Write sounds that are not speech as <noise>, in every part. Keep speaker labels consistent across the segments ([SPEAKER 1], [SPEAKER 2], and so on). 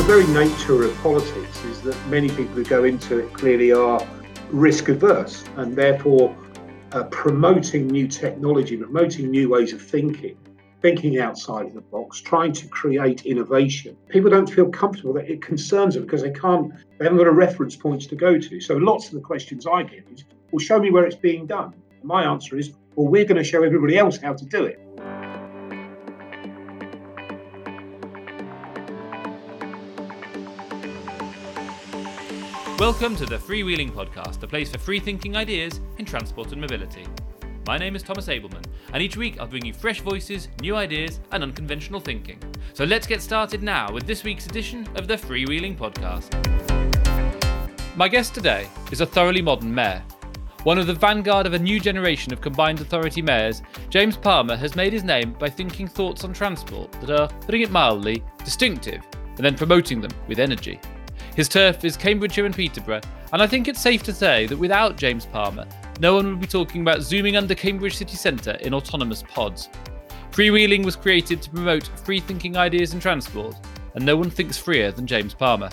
[SPEAKER 1] the very nature of politics is that many people who go into it clearly are risk averse and therefore uh, promoting new technology, promoting new ways of thinking, thinking outside of the box, trying to create innovation. People don't feel comfortable that it concerns them because they can't, they haven't got a reference points to go to. So lots of the questions I get is, well, show me where it's being done. My answer is, well, we're going to show everybody else how to do it.
[SPEAKER 2] Welcome to the Freewheeling Podcast, a place for free thinking ideas in transport and mobility. My name is Thomas Ableman, and each week I'll bring you fresh voices, new ideas, and unconventional thinking. So let's get started now with this week's edition of the Freewheeling Podcast. My guest today is a thoroughly modern mayor. One of the vanguard of a new generation of combined authority mayors, James Palmer has made his name by thinking thoughts on transport that are, putting it mildly, distinctive, and then promoting them with energy. His turf is Cambridgeshire and Peterborough, and I think it's safe to say that without James Palmer, no one would be talking about zooming under Cambridge city centre in autonomous pods. Freewheeling was created to promote free thinking ideas in transport, and no one thinks freer than James Palmer.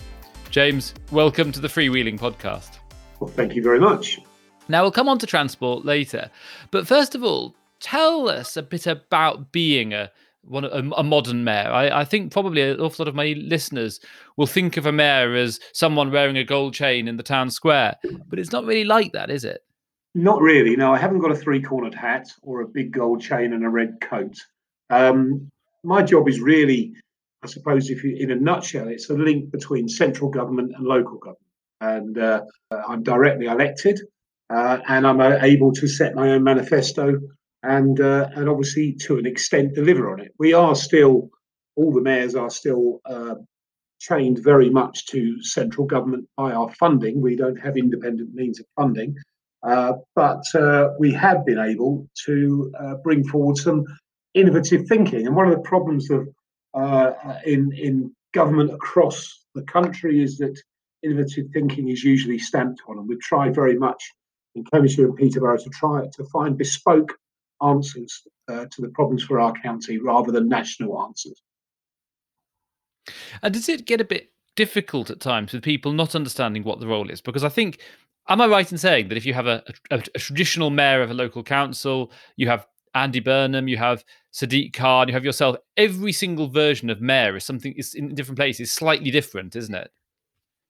[SPEAKER 2] James, welcome to the Freewheeling podcast.
[SPEAKER 1] Well, thank you very much.
[SPEAKER 2] Now, we'll come on to transport later, but first of all, tell us a bit about being a one a, a modern mayor. I, I, think probably an awful lot of my listeners will think of a mayor as someone wearing a gold chain in the town square, but it's not really like that, is it?
[SPEAKER 1] Not really. No, I haven't got a three-cornered hat or a big gold chain and a red coat. Um, my job is really, I suppose, if you, in a nutshell, it's a link between central government and local government. And uh, I'm directly elected, uh, and I'm uh, able to set my own manifesto and uh, and obviously to an extent deliver on it. We are still all the mayors are still uh, chained very much to central government by our funding. We don't have independent means of funding, uh, but uh, we have been able to uh, bring forward some innovative thinking. And one of the problems of uh, in in government across the country is that innovative thinking is usually stamped on, and we've tried very much in Cambridgeshire and Peterborough to try to find bespoke answers uh, to the problems for our county rather than national answers.
[SPEAKER 2] And does it get a bit difficult at times with people not understanding what the role is? Because I think, am I right in saying that if you have a, a, a traditional mayor of a local council, you have Andy Burnham, you have Sadiq Khan, you have yourself, every single version of mayor is something is in different places, slightly different, isn't it?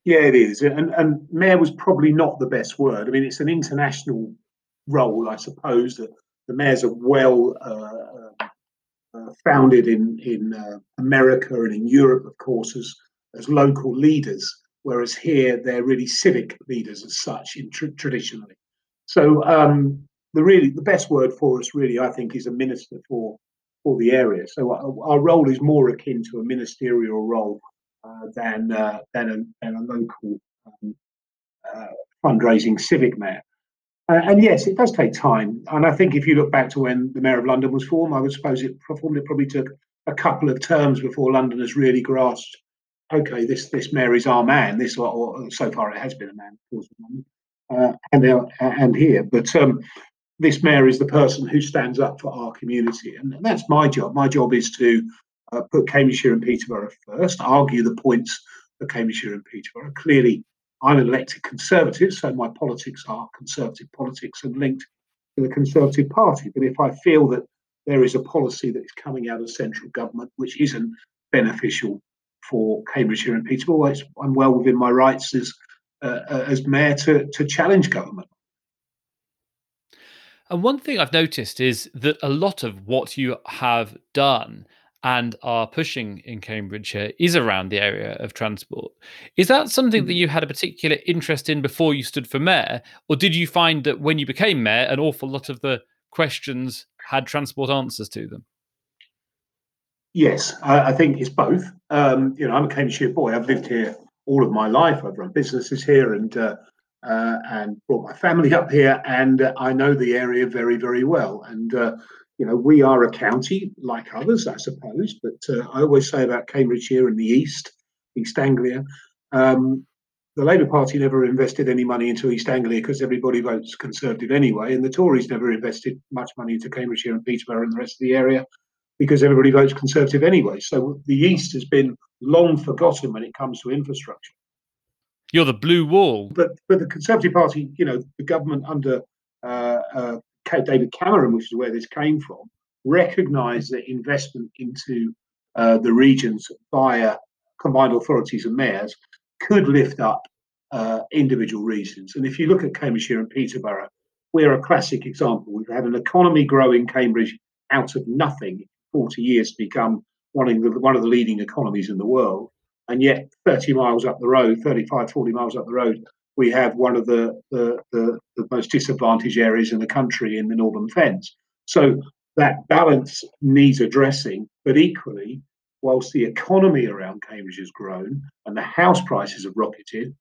[SPEAKER 1] Yeah, it is. And, and mayor was probably not the best word. I mean, it's an international role, I suppose, that the mayors are well uh, uh, founded in in uh, America and in Europe, of course, as as local leaders, whereas here they're really civic leaders as such in tr- traditionally. So um, the really the best word for us, really, I think, is a minister for for the area. So our, our role is more akin to a ministerial role uh, than uh, than, a, than a local um, uh, fundraising civic mayor. Uh, and yes, it does take time. And I think if you look back to when the Mayor of London was formed, I would suppose it probably, probably took a couple of terms before Londoners really grasped, okay, this this mayor is our man. This, or, or so far, it has been a man, of course, uh, and uh, and here. But um, this mayor is the person who stands up for our community, and that's my job. My job is to uh, put Cambridgeshire and Peterborough first, argue the points for Cambridgeshire and Peterborough. Clearly, I'm an elected Conservative, so my politics are Conservative politics and linked to the Conservative Party. But if I feel that there is a policy that is coming out of central government which isn't beneficial for Cambridgeshire and Peterborough, I'm well within my rights as uh, uh, as mayor to to challenge government.
[SPEAKER 2] And one thing I've noticed is that a lot of what you have done and are pushing in Cambridgeshire is around the area of transport. Is that something that mm. you had a particular interest in before you stood for mayor, or did you find that when you became mayor, an awful lot of the questions had transport answers to them?
[SPEAKER 1] Yes, I, I think it's both. Um, you know, I'm a Cambridgeshire boy. I've lived here all of my life. I've run businesses here and uh, uh, and brought my family <laughs> up here, and uh, I know the area very, very well. And uh, you know, we are a county like others, I suppose, but uh, I always say about Cambridgeshire in the east, East Anglia, um, the Labour Party never invested any money into East Anglia because everybody votes Conservative anyway, and the Tories never invested much money into Cambridgeshire and Peterborough and the rest of the area because everybody votes Conservative anyway. So the East has been long forgotten when it comes to infrastructure.
[SPEAKER 2] You're the blue wall.
[SPEAKER 1] But but the Conservative Party, you know, the government under uh, uh, David Cameron, which is where this came from, recognised that investment into uh, the regions via combined authorities and mayors could lift up uh, individual regions. And if you look at Cambridgeshire and Peterborough, we're a classic example. We've had an economy grow in Cambridge out of nothing, 40 years to become one of the, one of the leading economies in the world. And yet, 30 miles up the road, 35, 40 miles up the road, we have one of the, the, the, the most disadvantaged areas in the country in the Northern Fens. So that balance needs addressing, but equally, whilst the economy around Cambridge has grown and the house prices have rocketed,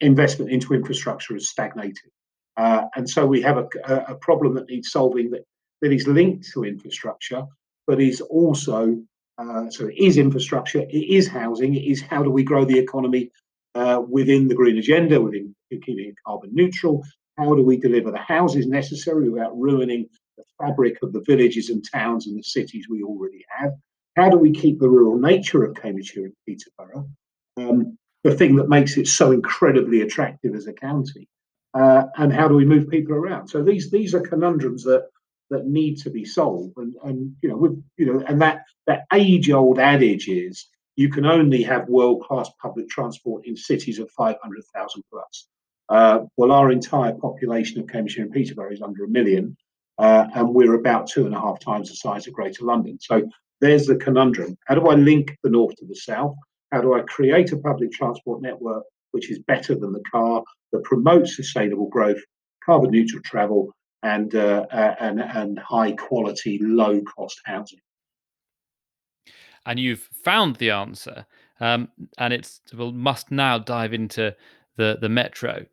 [SPEAKER 1] investment into infrastructure has stagnated. Uh, and so we have a, a, problem that needs solving that, that is linked to infrastructure, but is also uh, so it is infrastructure, it is housing, it is how do we grow the economy uh, within the green agenda, within keeping it carbon neutral? How do we deliver the houses necessary without ruining the fabric of the villages and towns and the cities we already have? How do we keep the rural nature of Cambridgeshire and Peterborough, um, the thing that makes it so incredibly attractive as a county? Uh, and how do we move people around? So these these are conundrums that that need to be solved. And and you know, with you know, and that that age old adage is you can only have world class public transport in cities of five hundred thousand plus. Uh, well, our entire population of Cambridgeshire and Peterborough is under a million, uh, and we're about two and a half times the size of Greater London. So there's the conundrum. How do I link the north to the south? How do I create a public transport network which is better than the car, that promotes sustainable growth, carbon neutral travel, and uh, and and high quality, low cost housing.
[SPEAKER 2] And you've found the answer, um, and it's well must now dive into the the metro.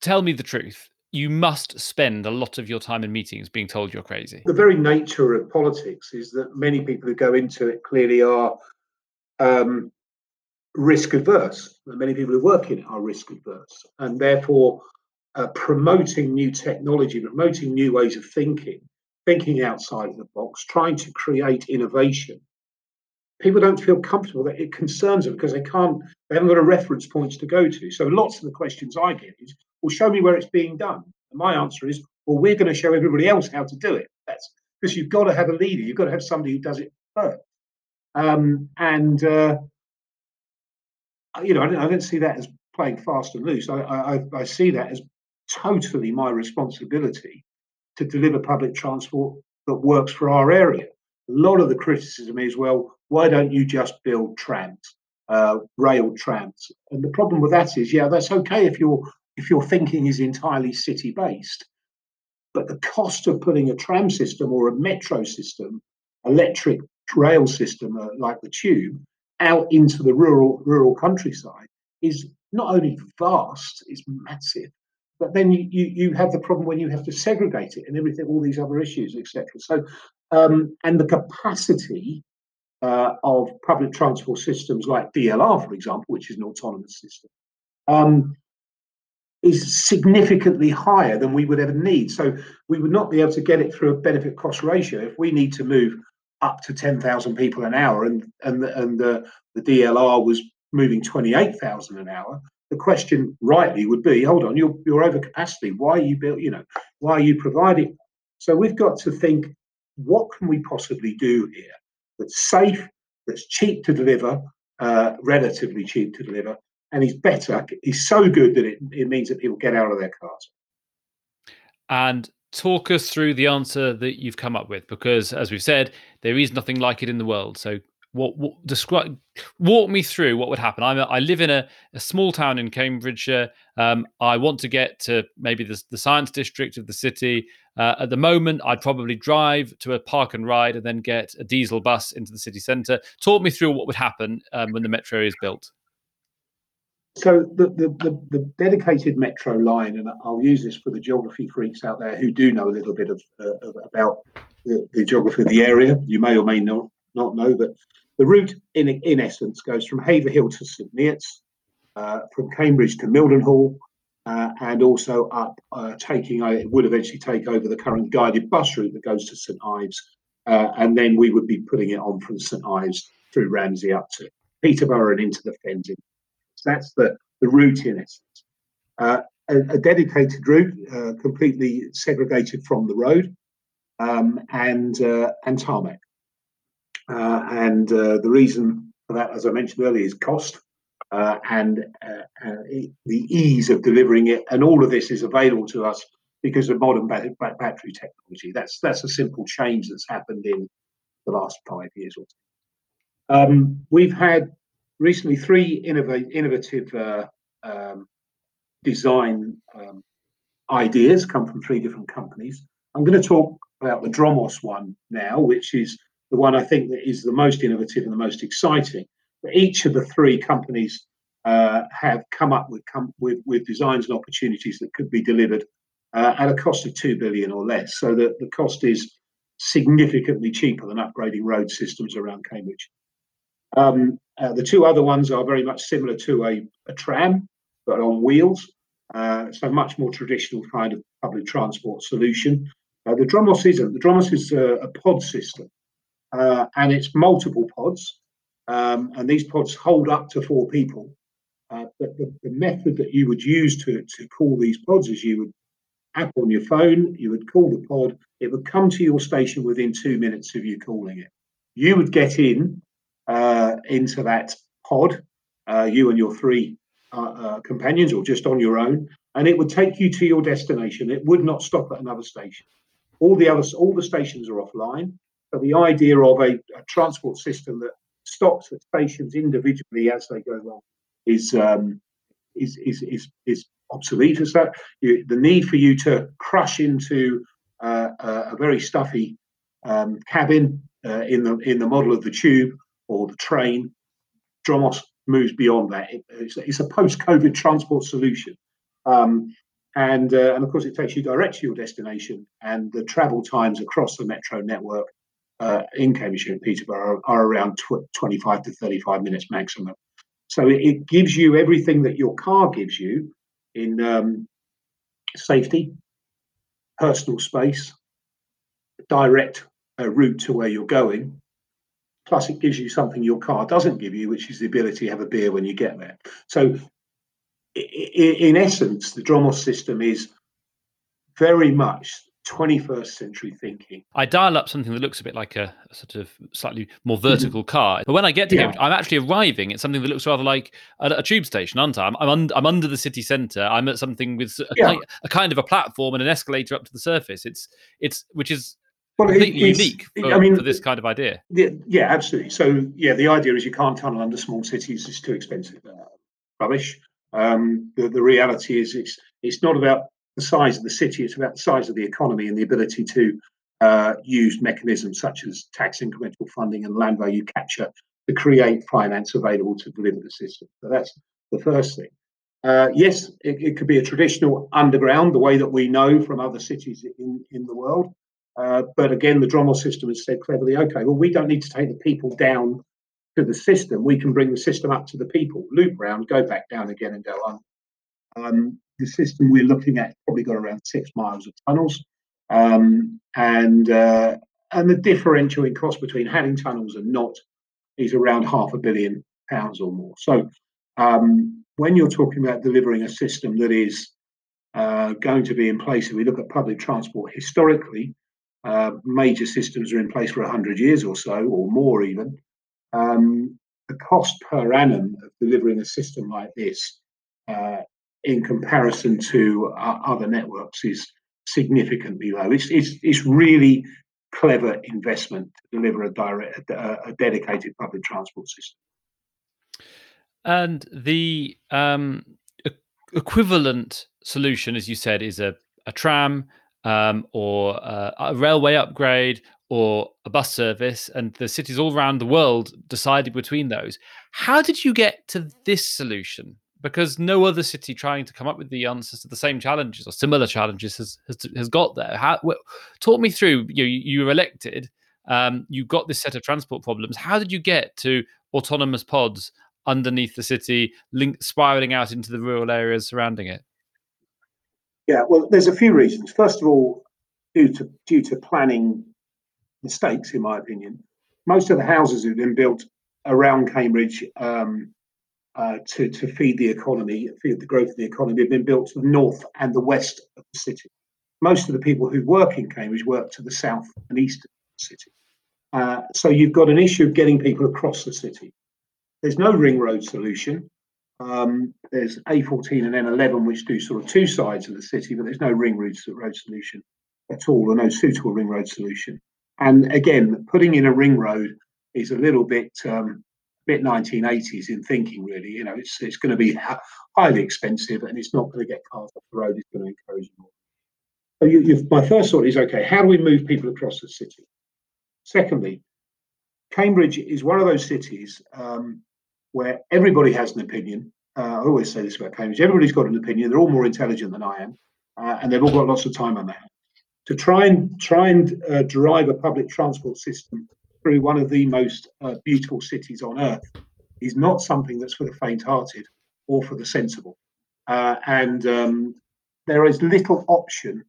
[SPEAKER 2] Tell me the truth. You must spend a lot of your time in meetings being told you're crazy.
[SPEAKER 1] The very nature of politics is that many people who go into it clearly are um, risk adverse. Many people who work in it are risk adverse, and therefore uh, promoting new technology, promoting new ways of thinking, thinking outside of the box, trying to create innovation. People don't feel comfortable that it concerns them because they can't, they haven't got a reference points to go to. So lots of the questions I get is, well, show me where it's being done. And my answer is, well, we're going to show everybody else how to do it. That's because you've got to have a leader. You've got to have somebody who does it first. Um, and uh, you know, I don't, I don't, see that as playing fast and loose. I, I, I see that as totally my responsibility to deliver public transport that works for our area. A lot of the criticism is, well, why don't you just build trams, uh, rail trams? And the problem with that is, yeah, that's okay if your if your thinking is entirely city based, but the cost of putting a tram system or a metro system, electric rail system uh, like the tube, out into the rural rural countryside is not only vast, it's massive, but then you, you, you have the problem when you have to segregate it and everything, all these other issues, etc. So, um, and the capacity uh, of public transport systems like DLR, for example, which is an autonomous system, um, is significantly higher than we would ever need. So we would not be able to get it through a benefit cost ratio if we need to move up to 10,000 people an hour and and and the, the DLR was moving 28,000 an hour the question rightly would be hold on you're you're over capacity why are you built you know why are you providing? So we've got to think what can we possibly do here that's safe that's cheap to deliver uh, relatively cheap to deliver and is better is so good that it, it means that people get out of their cars?
[SPEAKER 2] And talk us through the answer that you've come up with because as we've said there is nothing like it in the world. So what, what describe walk me through what would happen. I'm a, i live in a, a, small town in cambridgeshire. Um, i want to get to maybe the, the science district of the city. Uh, at the moment i'd probably drive to a park and ride and then get a diesel bus into the city centre. Talk me through what would happen um, when the metro is built.
[SPEAKER 1] So the, the, the, the, dedicated metro line, and I'll use this for the geography freaks out there who do know a little bit of, uh, about the, the, geography of the area. You may or may not, not know, but the route in, in essence goes from Haverhill to St Neots, uh, from Cambridge to Mildenhall, uh, and also up uh, taking, it would eventually take over the current guided bus route that goes to St Ives. Uh, and then we would be putting it on from St Ives through Ramsey up to Peterborough and into the Fens. So that's the, the route in essence. Uh, a, a, dedicated route, uh, completely segregated from the road, um, and uh, and tarmac. Uh, and uh, the reason for that, as I mentioned earlier, is cost uh, and the ease of delivering it. And all of this is available to us because of modern battery technology. That's that's a simple change that's happened in the last five years or so. Um, we've had recently three innovative uh, um, design um, ideas come from three different companies. I'm going to talk about the Dromos one now, which is the one I think that is the most innovative and the most exciting. But each of the three companies uh, have come up with, with, with designs and opportunities that could be delivered uh, at a cost of two billion or less, so that the cost is significantly cheaper than upgrading road systems around Cambridge. Um, uh, the two other ones are very much similar to a, a tram, but on wheels. Uh, so much more traditional kind of public transport solution. Uh, the Dromos isn't. The Dromos is a, a pod system, uh, and it's multiple pods, um, and these pods hold up to four people. Uh, but the, the, method that you would use to, to call these pods is you would app on your phone, you would call the pod, it would come to your station within two minutes of you calling it. You would get in uh, into that pod, uh, you and your three uh, uh, companions, or just on your own, and it would take you to your destination. It would not stop at another station. All the others, all the stations are offline. So the idea of a, a transport system that stops at stations individually as they go along is um, is, is is is obsolete as that. You, the need for you to crush into uh, a very stuffy um, cabin uh, in the in the model of the tube or the train, Dromos moves beyond that. It, it's, it's, a post-COVID transport solution, um, and uh, and of course it takes you direct to your destination. And the travel times across the metro network uh, in Cambridgeshire and Peterborough are, around tw- 25 to 35 minutes maximum. So it, it, gives you everything that your car gives you in um, safety, personal space, direct uh, route to where you're going. Plus, it gives you something your car doesn't give you, which is the ability to have a beer when you get there. So, in essence, the Dromos system is very much 21st century thinking.
[SPEAKER 2] I dial up something that looks a bit like a, a sort of slightly more vertical mm-hmm. car, but when I get to yeah. Cambridge, I'm actually arriving at something that looks rather like a, a tube station, aren't I? I'm I'm, un, I'm, under the city centre. I'm at something with a, yeah. kind, a, kind, of a platform and an escalator up to the surface. It's it's which is well, completely unique for, I mean, for this kind of idea.
[SPEAKER 1] Yeah, yeah, absolutely. So yeah, the idea is you can't tunnel under small cities; it's too expensive. Uh, rubbish. Um, the, the reality is it's it's not about the size of the city, it's about the size of the economy and the ability to uh, use mechanisms such as tax incremental funding and land value capture to create finance available to deliver the system. So that's the first thing. Uh, yes, it, it, could be a traditional underground, the way that we know from other cities in, in the world. Uh, but again, the Dromos system has said cleverly, okay, well, we don't need to take the people down to the system. We can bring the system up to the people, loop round, go back down again and go on. Um, the system we're looking at probably got around six miles of tunnels, um, and uh, and the differential in cost between having tunnels and not is around half a billion pounds or more. So um, when you're talking about delivering a system that is uh, going to be in place, if we look at public transport historically, uh, major systems are in place for 100 years or so, or more even. Um, the cost per annum of delivering a system like this uh, in comparison to uh, other networks is significantly low. It's, it's, it's really clever investment to deliver a direct a, a dedicated public transport system.
[SPEAKER 2] And the um, equivalent solution, as you said, is a, a tram um, or uh, a railway upgrade or a bus service, and the cities all around the world decided between those. How did you get to this solution? Because no other city trying to come up with the answers to the same challenges or similar challenges has has, has got there. How, talk me through. You you were elected. Um, you got this set of transport problems. How did you get to autonomous pods underneath the city, link, spiraling out into the rural areas surrounding it?
[SPEAKER 1] Yeah, well, there's a few reasons. First of all, due to due to planning mistakes, in my opinion, most of the houses have been built around Cambridge um, uh, to, to feed the economy, feed the growth of the economy, have been built to the north and the west of the city. Most of the people who work in Cambridge work to the south and east of the city. Uh, so you've got an issue of getting people across the city. There's no ring road solution. Um, there's A14 and M11, which do sort of two sides of the city, but there's no ring road, solution at all, or no suitable ring road solution. And again, putting in a ring road is a little bit um, bit 1980s in thinking. Really, you know, it's it's going to be highly expensive, and it's not going to get cars off the road. It's going to encourage more. So you, my first thought is okay. How do we move people across the city? Secondly, Cambridge is one of those cities um, where everybody has an opinion. Uh, I always say this about Cambridge: everybody's got an opinion. They're all more intelligent than I am, uh, and they've all got lots of time on their hands. To try and try and uh, drive a public transport system through one of the most uh, beautiful cities on earth is not something that's for the faint-hearted or for the sensible. Uh, and um, there is little option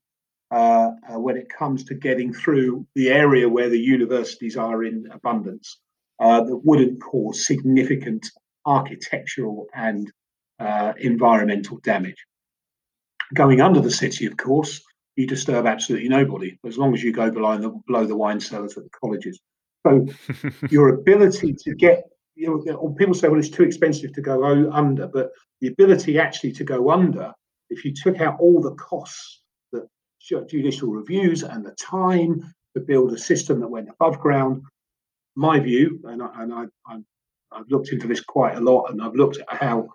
[SPEAKER 1] uh, uh, when it comes to getting through the area where the universities are in abundance uh, that wouldn't cause significant architectural and uh, environmental damage. Going under the city, of course, you disturb absolutely nobody as long as you go below the, below the wine cellars at the colleges. So <laughs> your ability to get, you know, people say, well, it's too expensive to go under, but the ability actually to go under, if you took out all the costs that judicial reviews and the time to build a system that went above ground, my view, and, I, and I, I, I've looked into this quite a lot, and I've looked at how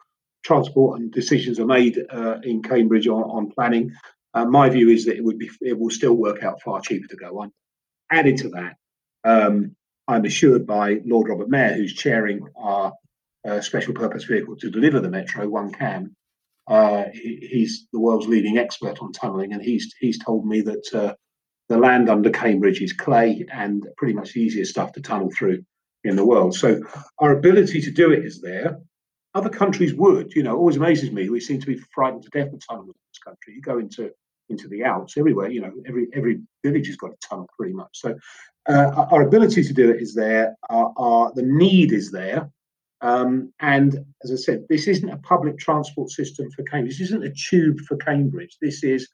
[SPEAKER 1] transport and decisions are made uh, in Cambridge on, on planning. Uh, my view is that it would be it will still work out far cheaper to go on. Added to that, um, I'm assured by Lord Robert Mair, who's chairing our uh, special purpose vehicle to deliver the metro, One Cam. Uh, he, he's the world's leading expert on tunnelling, and he's he's told me that uh, the land under Cambridge is clay and pretty much the easiest stuff to tunnel through in the world. So our ability to do it is there. Other countries would, you know, always amazes me. We seem to be frightened to death of tunneling in this country. You go into into the Alps everywhere, you know, every every village has got a tunnel pretty much. So uh, our ability to do it is there. Our, our the need is there. Um, and as I said, this isn't a public transport system for Cambridge. This isn't a tube for Cambridge. This is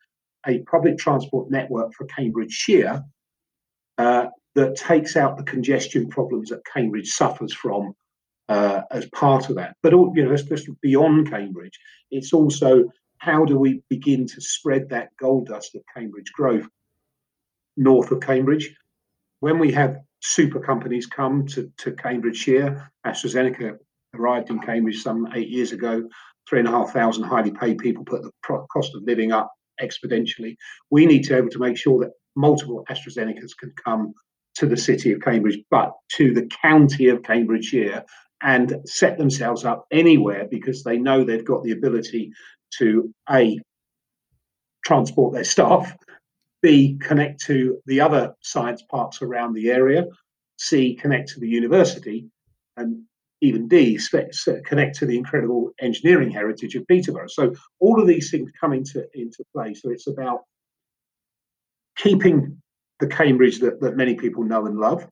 [SPEAKER 1] a public transport network for Cambridgeshire uh, that takes out the congestion problems that Cambridge suffers from uh, as part of that. But you know, just beyond Cambridge. It's also how do we begin to spread that gold dust of Cambridge growth north of Cambridge when we have super companies come to, to Cambridgeshire, AstraZeneca arrived in Cambridge some eight years ago, three and a half thousand highly paid people put the cost of living up exponentially. We need to be able to make sure that multiple AstraZenecas can come to the city of Cambridge, but to the county of Cambridgeshire and set themselves up anywhere because they know they've got the ability to A, transport their staff B, connect to the other science parks around the area, C, connect to the university, and even D, connect to the incredible engineering heritage of Peterborough. So all of these things come into, into play. So it's about keeping the Cambridge that, that many people know and love.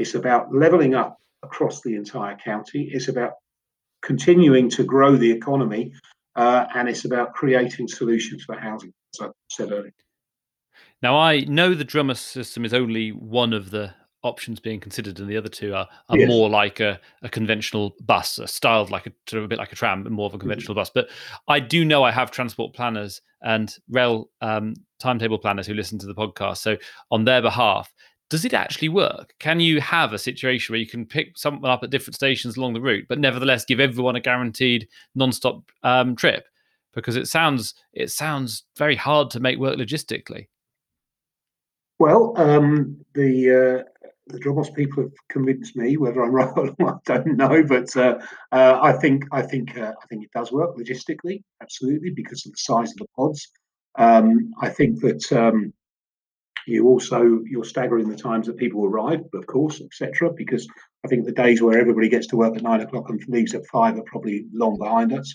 [SPEAKER 1] It's about levelling up across the entire county. It's about continuing to grow the economy, uh, and it's about creating solutions for housing, as I said earlier.
[SPEAKER 2] Now, I know the Dromos system is only one of the options being considered, and the other two are, are yes. more like a, a conventional bus, a styled like a sort of a bit like a tram, but more of a mm-hmm. conventional mm-hmm. bus. But I do know I have transport planners and rail um, timetable planners who listen to the podcast. So on their behalf, does it actually work? Can you have a situation where you can pick someone up at different stations along the route, but nevertheless give everyone a guaranteed non-stop um, trip? Because it sounds it sounds very hard to make work logistically.
[SPEAKER 1] Well, um, the uh, the Dromos people have convinced me. Whether I'm <laughs> right or not, I don't know. But uh, uh, I think I think uh, I think it does work logistically, absolutely, because of the size of the pods. Um, I think that um, you also you're staggering the times that people arrive, of course, etc. Because I think the days where everybody gets to work at nine o'clock and leaves at five are probably long behind us.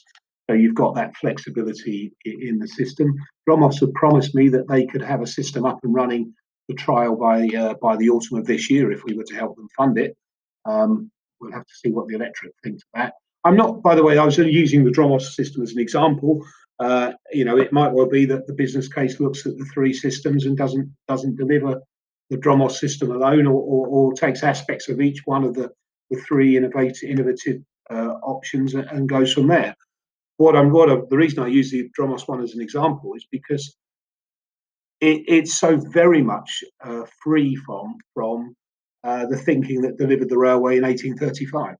[SPEAKER 1] So you've got that flexibility in the system. Dromos have promised me that they could have a system up and running the trial by uh, by the autumn of this year if we were to help them fund it. Um, we'll have to see what the electorate thinks of that. I'm not, by the way, I was using the Dromos system as an example. Uh, you know, it might well be that the business case looks at the three systems and doesn't doesn't deliver the Dromos system alone, or, or, or takes aspects of each one of the, the three innovative innovative uh, options and, goes from there. What I'm what I'm, the reason I use the Dromos one as an example is because it, it's so very much uh, free from from uh, the thinking that delivered the railway in 1835.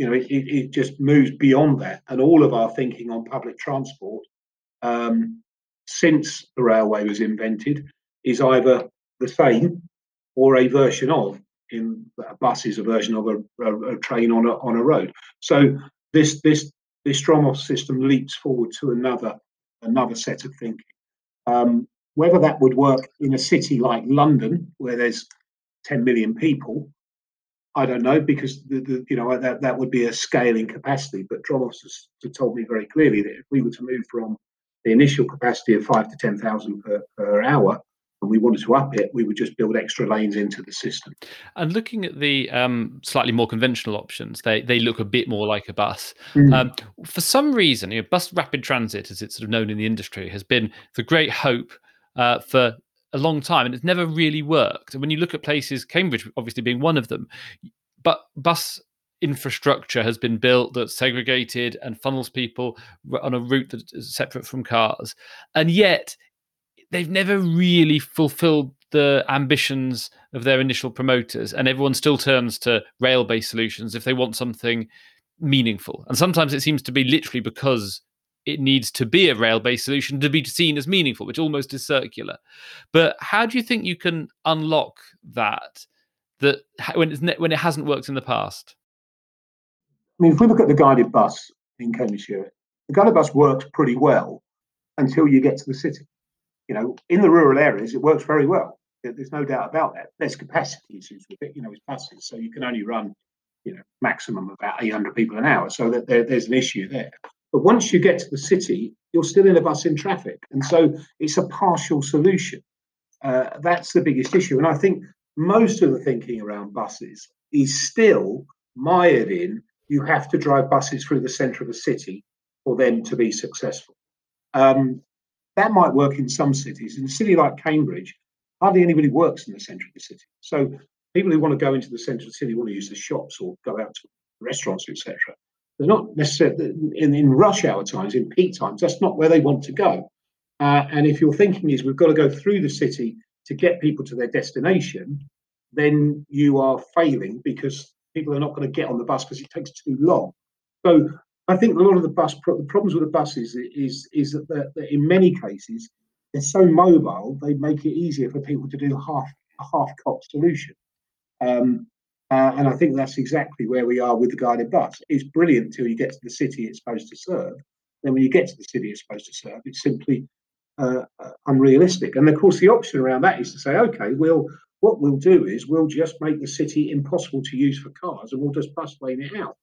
[SPEAKER 1] You know, it, it, just moves beyond that, and all of our thinking on public transport um, since the railway was invented is either the same or a version of. In a bus is a version of a, a, a train on a on a road. So this this this Dromos system leaps forward to another another set of thinking. Um, whether that would work in a city like London, where there's 10 million people, I don't know because the, the, you know that that would be a scaling capacity. But Dromos has told me very clearly that if we were to move from the initial capacity of five to ten thousand per, per hour and we wanted to up it, we would just build extra lanes into the system.
[SPEAKER 2] And looking at the um, slightly more conventional options, they they look a bit more like a bus. Mm. Um, for some reason, you know, bus rapid transit, as it's sort of known in the industry, has been the great hope uh, for a long time, and it's never really worked. And when you look at places, Cambridge obviously being one of them, but bus infrastructure has been built that's segregated and funnels people on a route that is separate from cars, and yet they've never really fulfilled the ambitions of their initial promoters, and everyone still turns to rail-based solutions if they want something meaningful. And sometimes it seems to be literally because it needs to be a rail-based solution to be seen as meaningful, which almost is circular. But how do you think you can unlock that? That when it's when it hasn't worked in the past.
[SPEAKER 1] I mean, if we look at the guided bus in Cambridgeshire, the guided bus works pretty well until you get to the city you know, in the rural areas, it works very well. There's no doubt about that. There's capacity issues with it, you know, with buses, so you can only run, you know, maximum about 800 people an hour. So that there, there's an issue there. But once you get to the city, you're still in a bus in traffic, and so it's a partial solution. Uh, that's the biggest issue, and I think most of the thinking around buses is still mired in you have to drive buses through the centre of a city for them to be successful. Um, that might work in some cities. In a city like Cambridge, hardly anybody works in the centre of the city. So people who want to go into the centre of the city want to use the shops or go out to restaurants, etc. They're not necessarily in, in rush hour times, in peak times. That's not where they want to go. Uh, and if your thinking is we've got to go through the city to get people to their destination, then you are failing because people are not going to get on the bus because it takes too long. So I think a lot of the bus the problems with the buses is is that, that in many cases they're so mobile they make it easier for people to do half a half cop solution. Um, uh, and I think that's exactly where we are with the guided bus. It's brilliant until you get to the city it's supposed to serve. Then when you get to the city it's supposed to serve, it's simply uh, uh, unrealistic. And of course, the option around that is to say, okay, we'll what we'll do is we'll just make the city impossible to use for cars, and we'll just bus lane it out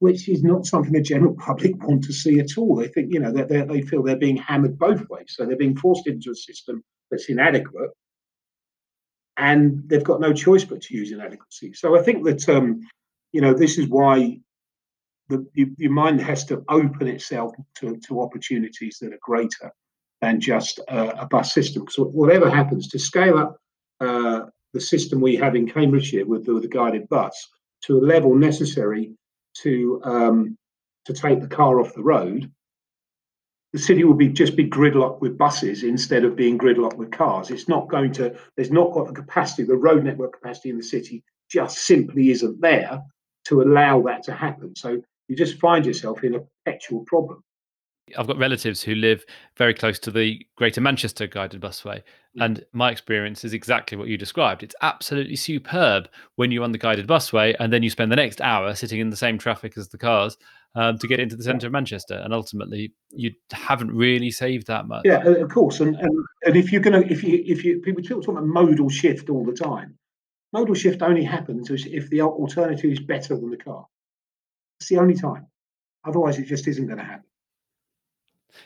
[SPEAKER 1] which is not something the general <laughs> public want to see at all. They think, you know, that they feel they're being hammered both ways. So they're being forced into a system that's inadequate, and they've got no choice but to use inadequacy. So I think that, um, you know, this is why the, your mind has to open itself to, to opportunities that are greater than just uh, a bus system. Because whatever happens, to scale up uh, the system we have in Cambridgeshire with the, with the guided bus to a level necessary to um, to take the car off the road, the city will be just be gridlocked with buses instead of being gridlocked with cars. It's not going to. There's not got the capacity. The road network capacity in the city just simply isn't there to allow that to happen. So you just find yourself in a perpetual problem.
[SPEAKER 2] I've got relatives who live very close to the Greater Manchester guided busway, mm. and my experience is exactly what you described. It's absolutely superb when you're on the guided busway, and then you spend the next hour sitting in the same traffic as the cars um, to get into the centre of Manchester, and ultimately you haven't really saved that much.
[SPEAKER 1] Yeah, of course, and and, and if you're gonna, if you if you people talk about modal shift all the time, modal shift only happens if the alternative is better than the car. It's the only time. Otherwise, it just isn't going to happen.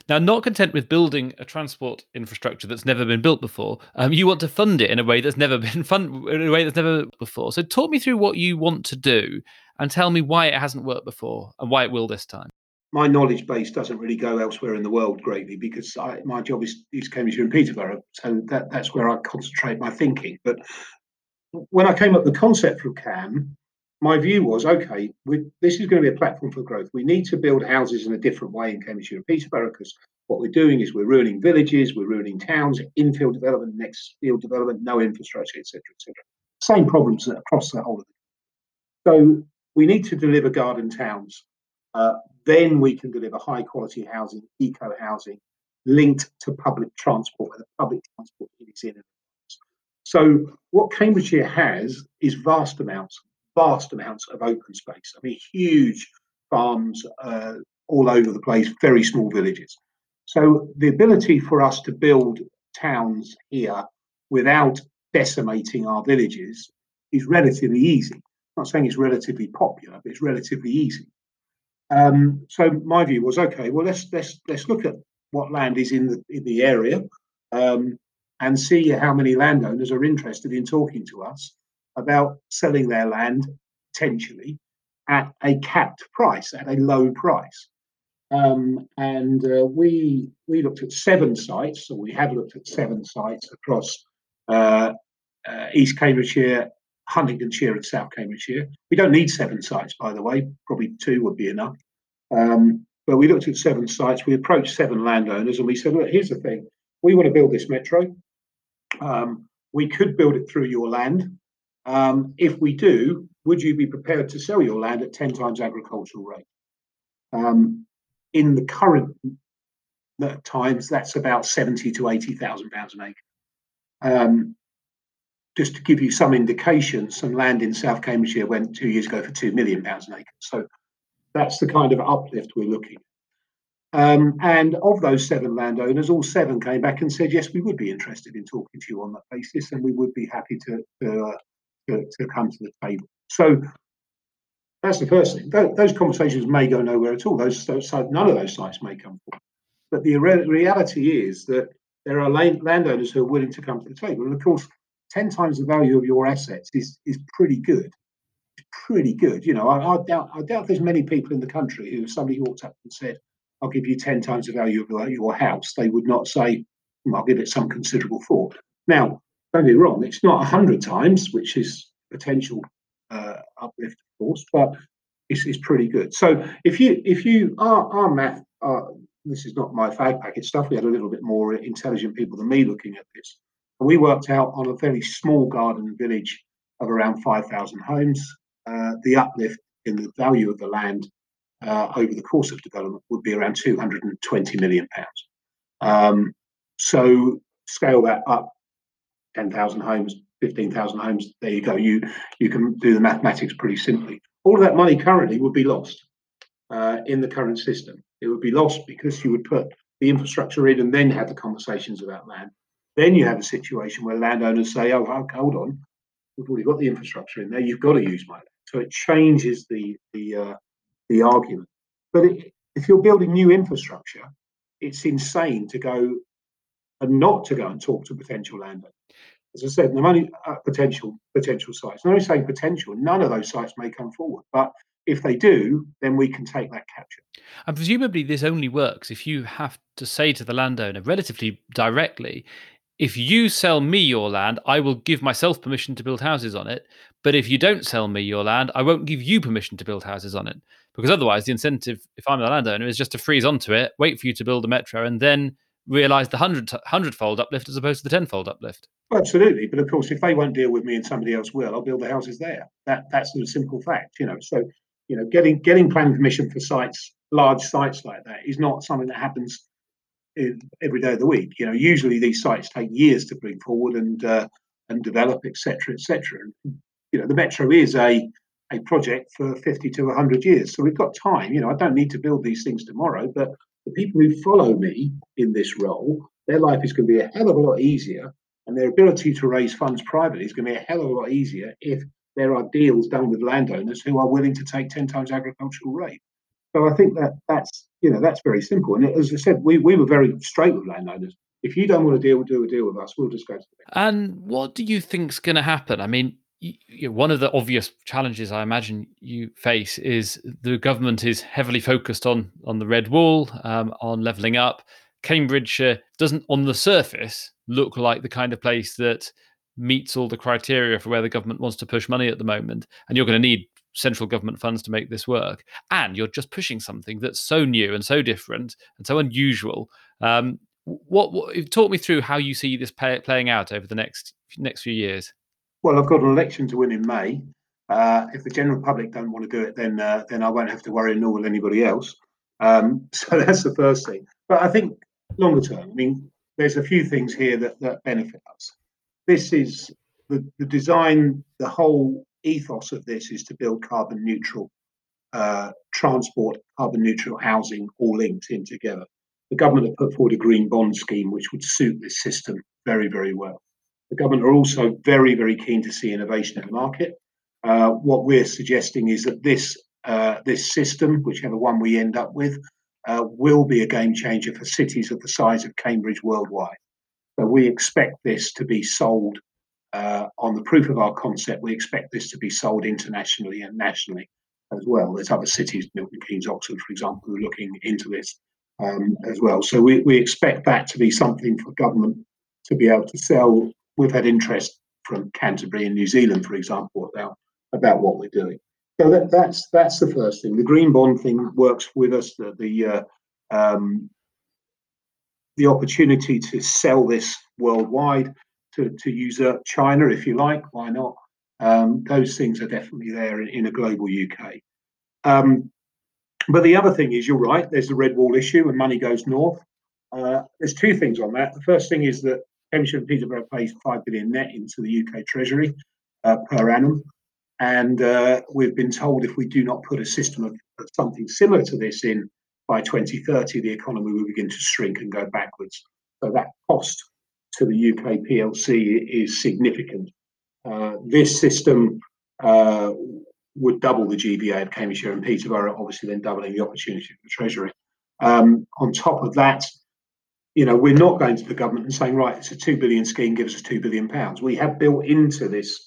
[SPEAKER 2] Now, not content with building a transport infrastructure that's never been built before, um, you want to fund it in a way that's never been fun in a way that's never before. So, talk me through what you want to do, and tell me why it hasn't worked before and why it will this time.
[SPEAKER 1] My knowledge base doesn't really go elsewhere in the world greatly because I, my job is, is Cambridgeshire and Peterborough, so that, that's where I concentrate my thinking. But when I came up with the concept for CAM, my view was okay, this is going to be a platform for growth. We need to build houses in a different way in Cambridgeshire and Peterborough because what we're doing is we're ruining villages, we're ruining towns, infill development, next field development, no infrastructure, etc., etc. Same problems across the whole of it. So we need to deliver garden towns. Uh, then we can deliver high quality housing, eco housing, linked to public transport, where the public transport is in. So what Cambridgeshire has is vast amounts vast amounts of open space. I mean, huge farms uh, all over the place, very small villages. So the ability for us to build towns here without decimating our villages is relatively easy. I'm not saying it's relatively popular, but it's relatively easy. Um, so my view was okay. Well, let's let's let's look at what land is in the in the area um, and see how many landowners are interested in talking to us about selling their land potentially at a capped price, at a low price. Um, and uh, we we looked at seven sites, or we have looked at seven sites across uh, uh, East Cambridgeshire, Huntingdonshire, and South Cambridgeshire. We don't need seven sites, by the way. Probably two would be enough. Um, but we looked at seven sites. We approached seven landowners, and we said, "Look, here's the thing: we want to build this metro. Um, we could build it through your land. Um, if we do, would you be prepared to sell your land at 10 times agricultural rate? Um, in the current times, that's about 70 to 80,000 pounds an acre. Just to give you some indication, some land in South Cambridgeshire went two years ago for two million pounds an acre. So that's the kind of uplift we're looking. Um, and of those seven landowners, all seven came back and said, yes, we would be interested in talking to you on that basis, and we would be happy to, to uh, to, to come to the table. So that's the first thing. those conversations may go nowhere at all. Those, those none of those sites may come forward. But the re- reality is that there are land- landowners who are willing to come to the table. And of course, 10 times the value of your assets is, is pretty good. Pretty good. You know, I, I, doubt I doubt there's many people in the country who, somebody walked up and said, I'll give you 10 times the value of your house, they would not say, well, I'll give it some considerable thought. Now, don't me wrong, it's not 100 times, which is potential uh, uplift, of course, but it's, it's pretty good. So if you, if you, our, our math, our, this is not my fag packet stuff, we had a little bit more intelligent people than me looking at this. We worked out on a very small garden village of around 5,000 homes, uh, the uplift in the value of the land uh, over the course of development would be around 220 million pounds. Um, so scale that up 10,000 homes, 15,000 homes. There you go. You you can do the mathematics pretty simply. All of that money currently would be lost uh, in the current system. It would be lost because you would put the infrastructure in and then have the conversations about land. Then you have a situation where landowners say, "Oh, hold on, we've already got the infrastructure in there. You've got to use my land." So it changes the the uh, the argument. But it, if you're building new infrastructure, it's insane to go and not to go and talk to potential landowners as I said, the money uh, potential potential sites. I'm only saying potential. None of those sites may come forward, but if they do, then we can take that capture.
[SPEAKER 2] And presumably, this only works if you have to say to the landowner relatively directly, if you sell me your land, I will give myself permission to build houses on it. But if you don't sell me your land, I won't give you permission to build houses on it. Because otherwise, the incentive, if I'm the landowner, is just to freeze onto it, wait for you to build a metro, and then realize the hundred hundredfold uplift as opposed to the tenfold uplift.
[SPEAKER 1] Well, absolutely, but of course, if they won't deal with me and somebody else will, I'll build the houses there. That that's the simple fact, you know. So, you know, getting getting planning permission for sites, large sites like that, is not something that happens every day of the week. You know, usually these sites take years to bring forward and uh, and develop, etc., etc. You know, the metro is a a project for 50 to 100 years. So we've got time. You know, I don't need to build these things tomorrow, but the people who follow me in this role, their life is going to be a hell of a lot easier, and their ability to raise funds privately is going to be a hell of a lot easier if there are deals done with landowners who are willing to take 10 times agricultural rate. So I think that that's you know that's very simple. And as I said, we, we were very straight with landowners. If you don't want to deal, do a deal with us. We'll just go
[SPEAKER 2] And what do you think's going to happen? I mean, you one of the obvious challenges I imagine you face is the government is heavily focused on on the red wall, um, on levelling up. Cambridgeshire doesn't, on the surface, look like the kind of place that meets all the criteria for where the government wants to push money at the moment. And you're going to need central government funds to make this work. And you're just pushing something that's so new and so different and so unusual. Um, what, what talk me through how you see this play, playing out over the next next few years?
[SPEAKER 1] Well, I've got an election to win in May. Uh, if the general public don't want to do it, then uh, then I won't have to worry, nor will anybody else. Um, <laughs> so that's the first thing. But I think longer term, I mean, there's a few things here that, that benefit us. This is the, the design, the whole ethos of this is to build carbon neutral uh, transport, carbon neutral housing, all linked in together. The government have put forward a green bond scheme which would suit this system very, very well. The government are also very, very keen to see innovation in the market. Uh, what we're suggesting is that this uh, this system, whichever one we end up with, uh, will be a game changer for cities of the size of Cambridge worldwide. So we expect this to be sold uh, on the proof of our concept. We expect this to be sold internationally and nationally as well. There's other cities, Milton Keynes, Oxford, for example, who are looking into this um, as well. So we, we expect that to be something for government to be able to sell. We've had interest from Canterbury and New Zealand, for example, about about what we're doing. So that, that's that's the first thing. The green bond thing works with us. The the, uh, um, the opportunity to sell this worldwide, to to usurp China, if you like, why not? Um, those things are definitely there in, in a global UK. Um, but the other thing is, you're right. There's the red wall issue, and money goes north. Uh, there's two things on that. The first thing is that Cambridgeshire and Peterborough pays five billion net into the UK Treasury uh, per annum, and uh, we've been told if we do not put a system of, of, something similar to this in by 2030, the economy will begin to shrink and go backwards. So that cost to the UK PLC is significant. Uh, this system uh, would double the GVA of Cambridgeshire and Peterborough, obviously then doubling the opportunity for the Treasury. Um, on top of that, you know, we're not going to the government and saying, right, it's a two billion scheme, give us two billion pounds. We have built into this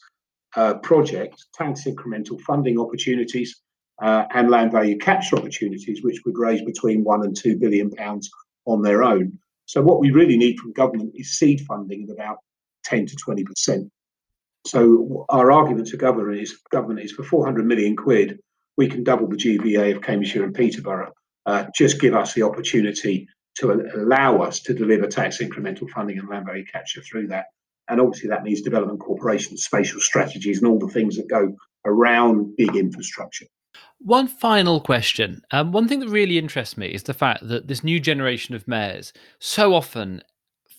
[SPEAKER 1] uh, project tax incremental funding opportunities uh, and land value capture opportunities, which would raise between one and two billion pounds on their own. So what we really need from government is seed funding of about 10 to 20 percent. So our argument to government is government is for 400 million quid, we can double the GVA of Cambridgeshire and Peterborough. Uh, just give us the opportunity to allow us to deliver tax incremental funding and land value capture through that. And obviously, that needs development corporations, spatial strategies, and all the things that go around big infrastructure.
[SPEAKER 2] One final question. Um, one thing that really interests me is the fact that this new generation of mayors so often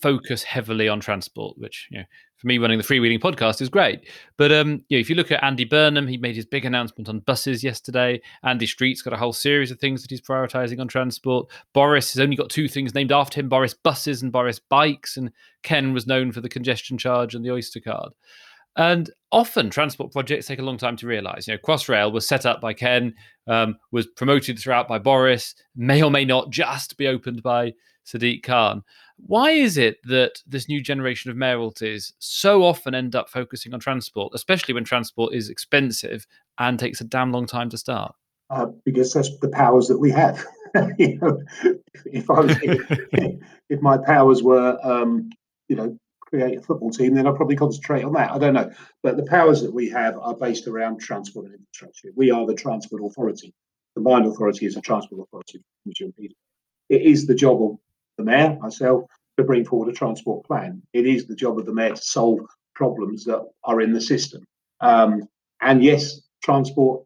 [SPEAKER 2] focus heavily on transport, which you know, for me running the freewheeling podcast is great. But um, you know, if you look at Andy Burnham, he made his big announcement on buses yesterday. Andy Street's got a whole series of things that he's prioritising on transport. Boris has only got two things named after him: Boris buses and Boris bikes. And Ken was known for the congestion charge and the Oyster card. And often transport projects take a long time to realize. You know, Crossrail was set up by Ken, um, was promoted throughout by Boris, may or may not just be opened by Sadiq Khan. Why is it that this new generation of mayoralties so often end up focusing on transport, especially when transport is expensive and takes a damn long time to start?
[SPEAKER 1] Uh, because that's the powers that we have. <laughs> you know, if I was, if my powers were, um, you know, create a football team, then I'd probably concentrate on that. I don't know, but the powers that we have are based around transport and infrastructure. We are the transport authority. The Combined Authority is a transport authority. It is the job of the mayor, myself, to bring forward a transport plan. It is the job of the mayor to solve problems that are in the system. Um, and yes, transport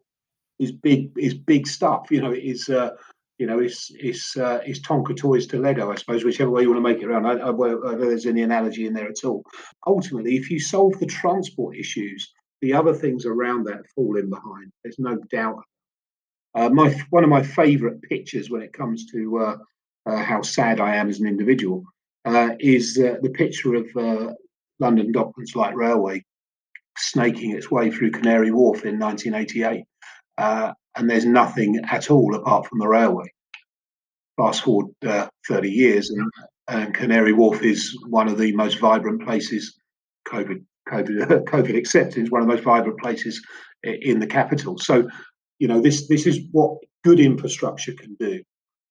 [SPEAKER 1] is big is big stuff. You know, it is uh, you know, it's it's uh, it's Tonka toys to Lego, I suppose, whichever way you want to make it around. I, I, I, there's any analogy in there at all. Ultimately, if you solve the transport issues, the other things around that fall in behind. There's no doubt. Uh, my one of my favourite pictures when it comes to uh, uh, how sad I am as an individual, uh, is uh, the picture of London Docklands Light Railway snaking its way through Canary Wharf in 1988. And there's nothing at all apart from the railway. Fast forward uh, 30 years, and, and Canary Wharf is one of the most vibrant places, COVID, COVID, <laughs> COVID accepted, is one of the most vibrant places in the capital. So, you know, this this is what good infrastructure can do.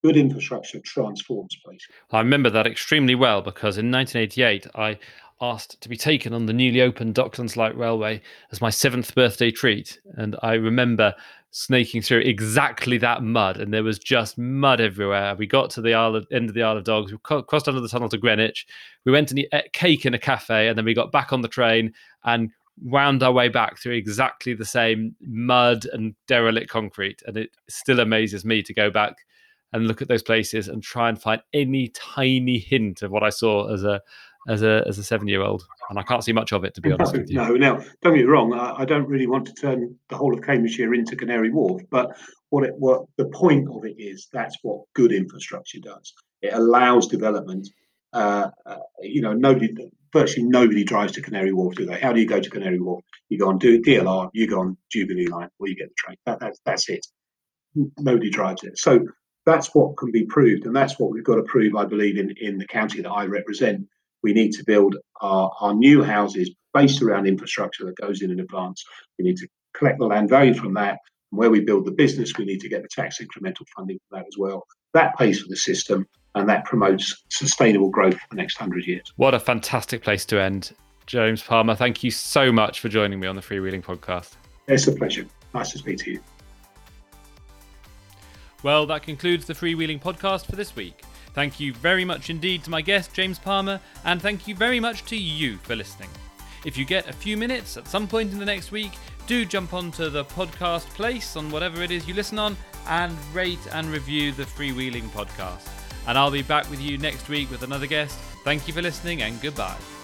[SPEAKER 1] Good infrastructure transforms places.
[SPEAKER 2] I remember that extremely well because in 1988 I asked to be taken on the newly opened Docklands Light Railway as my seventh birthday treat. And I remember snaking through exactly that mud, and there was just mud everywhere. We got to the Isle of, end of the Isle of Dogs, we crossed under the tunnel to Greenwich. We went and ate cake in a cafe, and then we got back on the train and wound our way back through exactly the same mud and derelict concrete. And it still amazes me to go back and look at those places and try and find any tiny hint of what I saw as a as a as a seven year old, and I can't see much of it to be honest with you.
[SPEAKER 1] No, now don't get me wrong. I, I, don't really want to turn the whole of Cambridgeshire into Canary Wharf, but what it what the point of it is that's what good infrastructure does. It allows development. Uh, uh, you know, nobody, virtually nobody drives to Canary Wharf, do they? How do you go to Canary Wharf? You go on do DLR, you go on Jubilee Line, or you get the train. That, that's that's it. Nobody drives it. So that's what can be proved, and that's what we've got to prove. I believe in in the county that I represent we need to build our, our new houses based around infrastructure that goes in in advance. We need to collect the land value from that. And where we build the business, we need to get the tax incremental funding for that as well. That pays for the system and that promotes sustainable growth for the next hundred years.
[SPEAKER 2] What a fantastic place to end. James Palmer, thank you so much for joining me on the Freewheeling podcast.
[SPEAKER 1] It's a pleasure. Nice to speak to you.
[SPEAKER 2] Well, that concludes the Freewheeling podcast for this week. Thank you very much indeed to my guest, James Palmer, and thank you very much to you for listening. If you get a few minutes at some point in the next week, do jump onto the podcast place on whatever it is you listen on and rate and review the Freewheeling podcast. And I'll be back with you next week with another guest. Thank you for listening and goodbye.